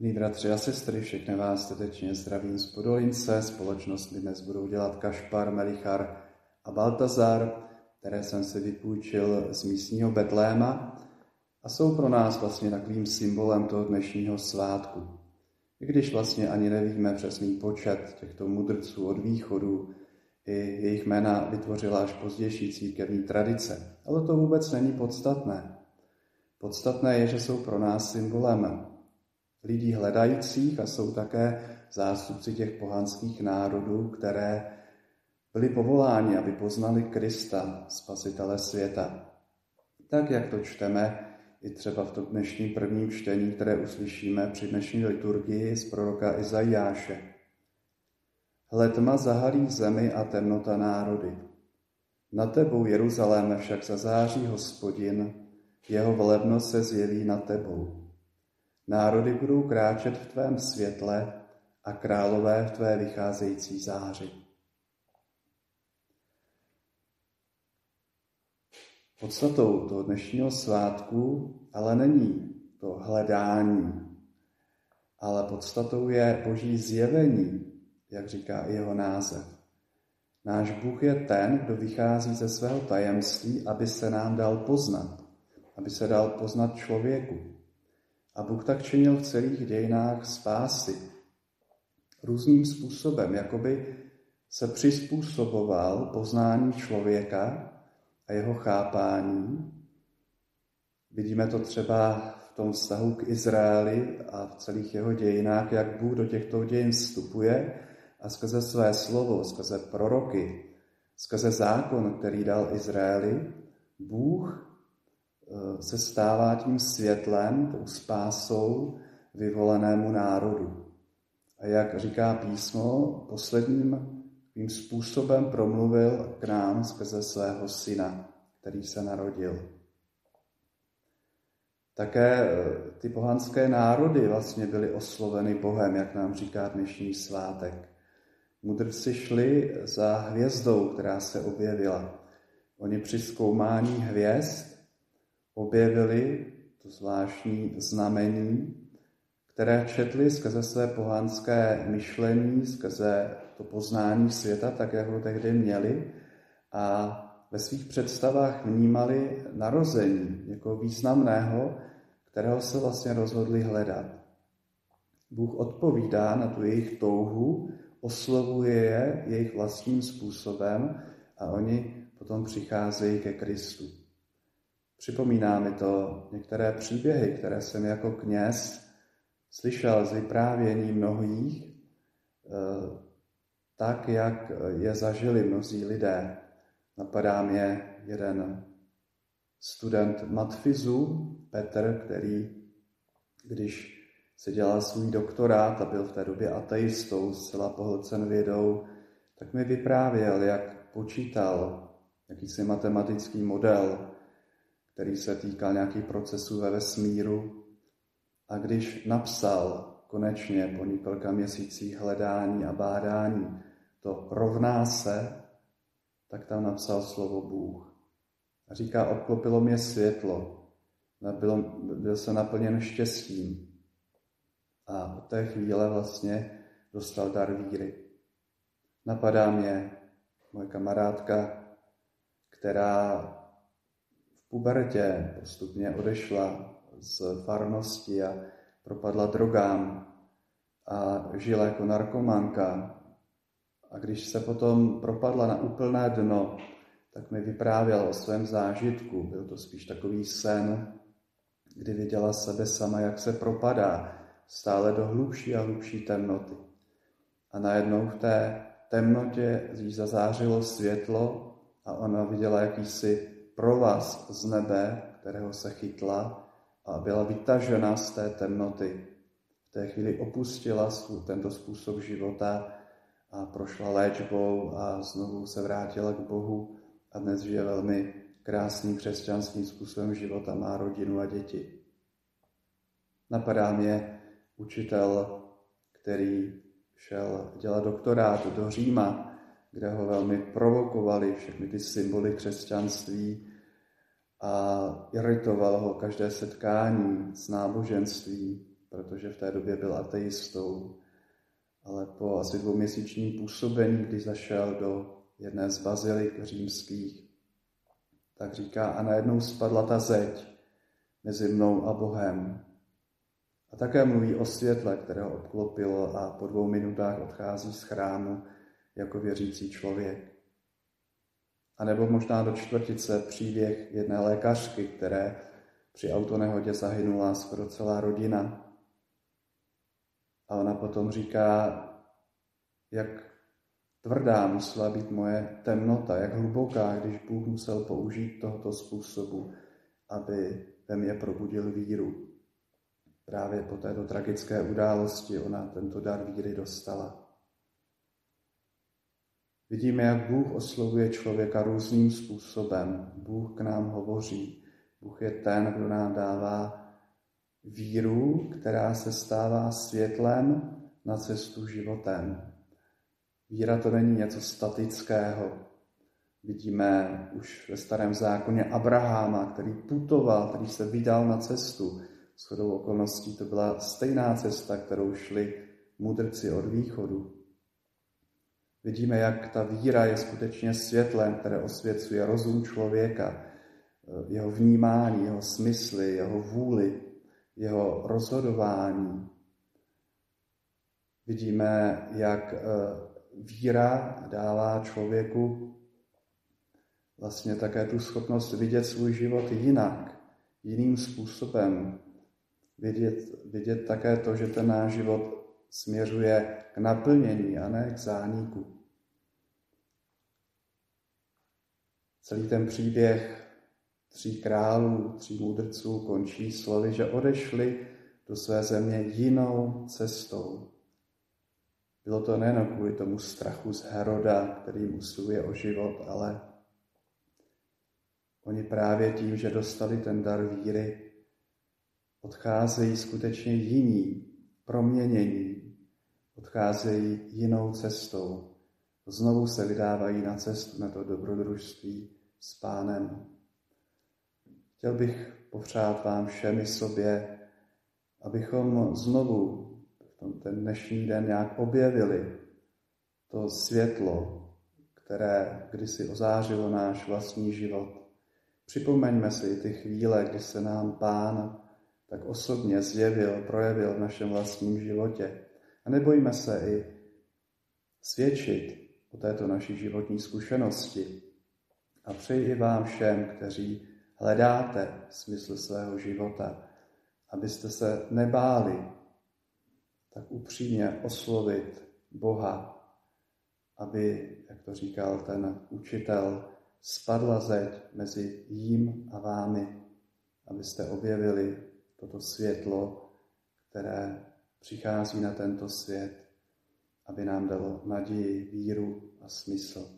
Milí bratři a sestry, všechny vás srdečně zdravím z Podolince. Společnost mi dnes budou dělat Kašpar, Melichar a Baltazar, které jsem si vypůjčil z místního Betléma a jsou pro nás vlastně takovým symbolem toho dnešního svátku. I když vlastně ani nevíme přesný počet těchto mudrců od východu, i jejich jména vytvořila až pozdější církevní tradice. Ale to vůbec není podstatné. Podstatné je, že jsou pro nás symbolem lidí hledajících a jsou také zástupci těch pohanských národů, které byli povoláni, aby poznali Krista, spasitele světa. Tak, jak to čteme i třeba v tom dnešním prvním čtení, které uslyšíme při dnešní liturgii z proroka Izajáše. Hle tma zahalí zemi a temnota národy. Na tebou, Jeruzaléme, však zazáří hospodin, jeho velebnost se zjeví na tebou. Národy budou kráčet v tvém světle a králové v tvé vycházející záři. Podstatou toho dnešního svátku ale není to hledání, ale podstatou je boží zjevení, jak říká i jeho název. Náš Bůh je ten, kdo vychází ze svého tajemství, aby se nám dal poznat, aby se dal poznat člověku. A Bůh tak činil v celých dějinách spásy. Různým způsobem, jakoby se přizpůsoboval poznání člověka a jeho chápání. Vidíme to třeba v tom vztahu k Izraeli a v celých jeho dějinách, jak Bůh do těchto dějin vstupuje a skrze své slovo, skrze proroky, skrze zákon, který dal Izraeli, Bůh se stává tím světlem, tou spásou vyvolenému národu. A jak říká písmo, posledním tím způsobem promluvil k nám skrze svého syna, který se narodil. Také eh, ty pohanské národy vlastně byly osloveny Bohem, jak nám říká dnešní svátek. Mudrci šli za hvězdou, která se objevila. Oni při zkoumání hvězd objevili to zvláštní znamení, které četli skrze své pohanské myšlení, skrze to poznání světa, tak jak ho tehdy měli, a ve svých představách vnímali narození jako významného, kterého se vlastně rozhodli hledat. Bůh odpovídá na tu jejich touhu, oslovuje je jejich vlastním způsobem a oni potom přicházejí ke Kristu. Připomíná mi to některé příběhy, které jsem jako kněz slyšel z vyprávění mnohých, eh, tak, jak je zažili mnozí lidé. Napadá mě jeden student matfizu, Petr, který, když se dělal svůj doktorát a byl v té době ateistou, zcela pohlcen vědou, tak mi vyprávěl, jak počítal jakýsi matematický model, který se týkal nějakých procesů ve vesmíru. A když napsal konečně po několika měsících hledání a bádání to rovná se, tak tam napsal slovo Bůh. A říká, obklopilo mě světlo, byl, byl jsem naplněn štěstím. A od té chvíle vlastně dostal dar víry. Napadá mě moje kamarádka, která pubertě postupně odešla z farnosti a propadla drogám a žila jako narkomanka. A když se potom propadla na úplné dno, tak mi vyprávěla o svém zážitku. Byl to spíš takový sen, kdy viděla sebe sama, jak se propadá stále do hlubší a hlubší temnoty. A najednou v té temnotě jí zazářilo světlo a ona viděla jakýsi pro vás z nebe, kterého se chytla a byla vytažena z té temnoty. V té chvíli opustila svůj, tento způsob života a prošla léčbou a znovu se vrátila k Bohu a dnes žije velmi krásným křesťanským způsobem života, má rodinu a děti. Napadá mě učitel, který šel dělat doktorát do Říma kde ho velmi provokovali všechny ty symboly křesťanství a iritovalo ho každé setkání s náboženstvím, protože v té době byl ateistou, ale po asi dvouměsíčním působení, kdy zašel do jedné z bazilik římských, tak říká, a najednou spadla ta zeď mezi mnou a Bohem. A také mluví o světle, které ho obklopilo a po dvou minutách odchází z chrámu jako věřící člověk. A nebo možná do čtvrtice příběh jedné lékařky, které při autonehodě zahynula skoro celá rodina. A ona potom říká, jak tvrdá musela být moje temnota, jak hluboká, když Bůh musel použít tohoto způsobu, aby ve mně probudil víru. Právě po této tragické události ona tento dar víry dostala. Vidíme, jak Bůh oslovuje člověka různým způsobem. Bůh k nám hovoří. Bůh je ten, kdo nám dává víru, která se stává světlem na cestu životem. Víra to není něco statického. Vidíme už ve starém zákoně Abraháma, který putoval, který se vydal na cestu. S chodou okolností to byla stejná cesta, kterou šli mudrci od východu. Vidíme, jak ta víra je skutečně světlem, které osvěcuje rozum člověka, jeho vnímání, jeho smysly, jeho vůli, jeho rozhodování. Vidíme, jak eh, víra dává člověku vlastně také tu schopnost vidět svůj život jinak, jiným způsobem. Vidět, vidět také to, že ten náš život směřuje k naplnění a ne k zániku. Celý ten příběh tří králů, tří mudrců končí slovy, že odešli do své země jinou cestou. Bylo to nejen kvůli tomu strachu z Heroda, který usiluje o život, ale oni právě tím, že dostali ten dar víry, odcházejí skutečně jiní, proměnění, odcházejí jinou cestou. Znovu se vydávají na cestu, na to dobrodružství s pánem. Chtěl bych popřát vám všem i sobě, abychom znovu v ten dnešní den nějak objevili to světlo, které kdysi ozářilo náš vlastní život. Připomeňme si ty chvíle, kdy se nám Pán tak osobně zjevil, projevil v našem vlastním životě. A nebojme se i svědčit o této naší životní zkušenosti. A přeji i vám všem, kteří hledáte smysl svého života, abyste se nebáli tak upřímně oslovit Boha, aby, jak to říkal ten učitel, spadla zeď mezi jím a vámi, abyste objevili toto světlo, které přichází na tento svět, aby nám dalo naději, víru a.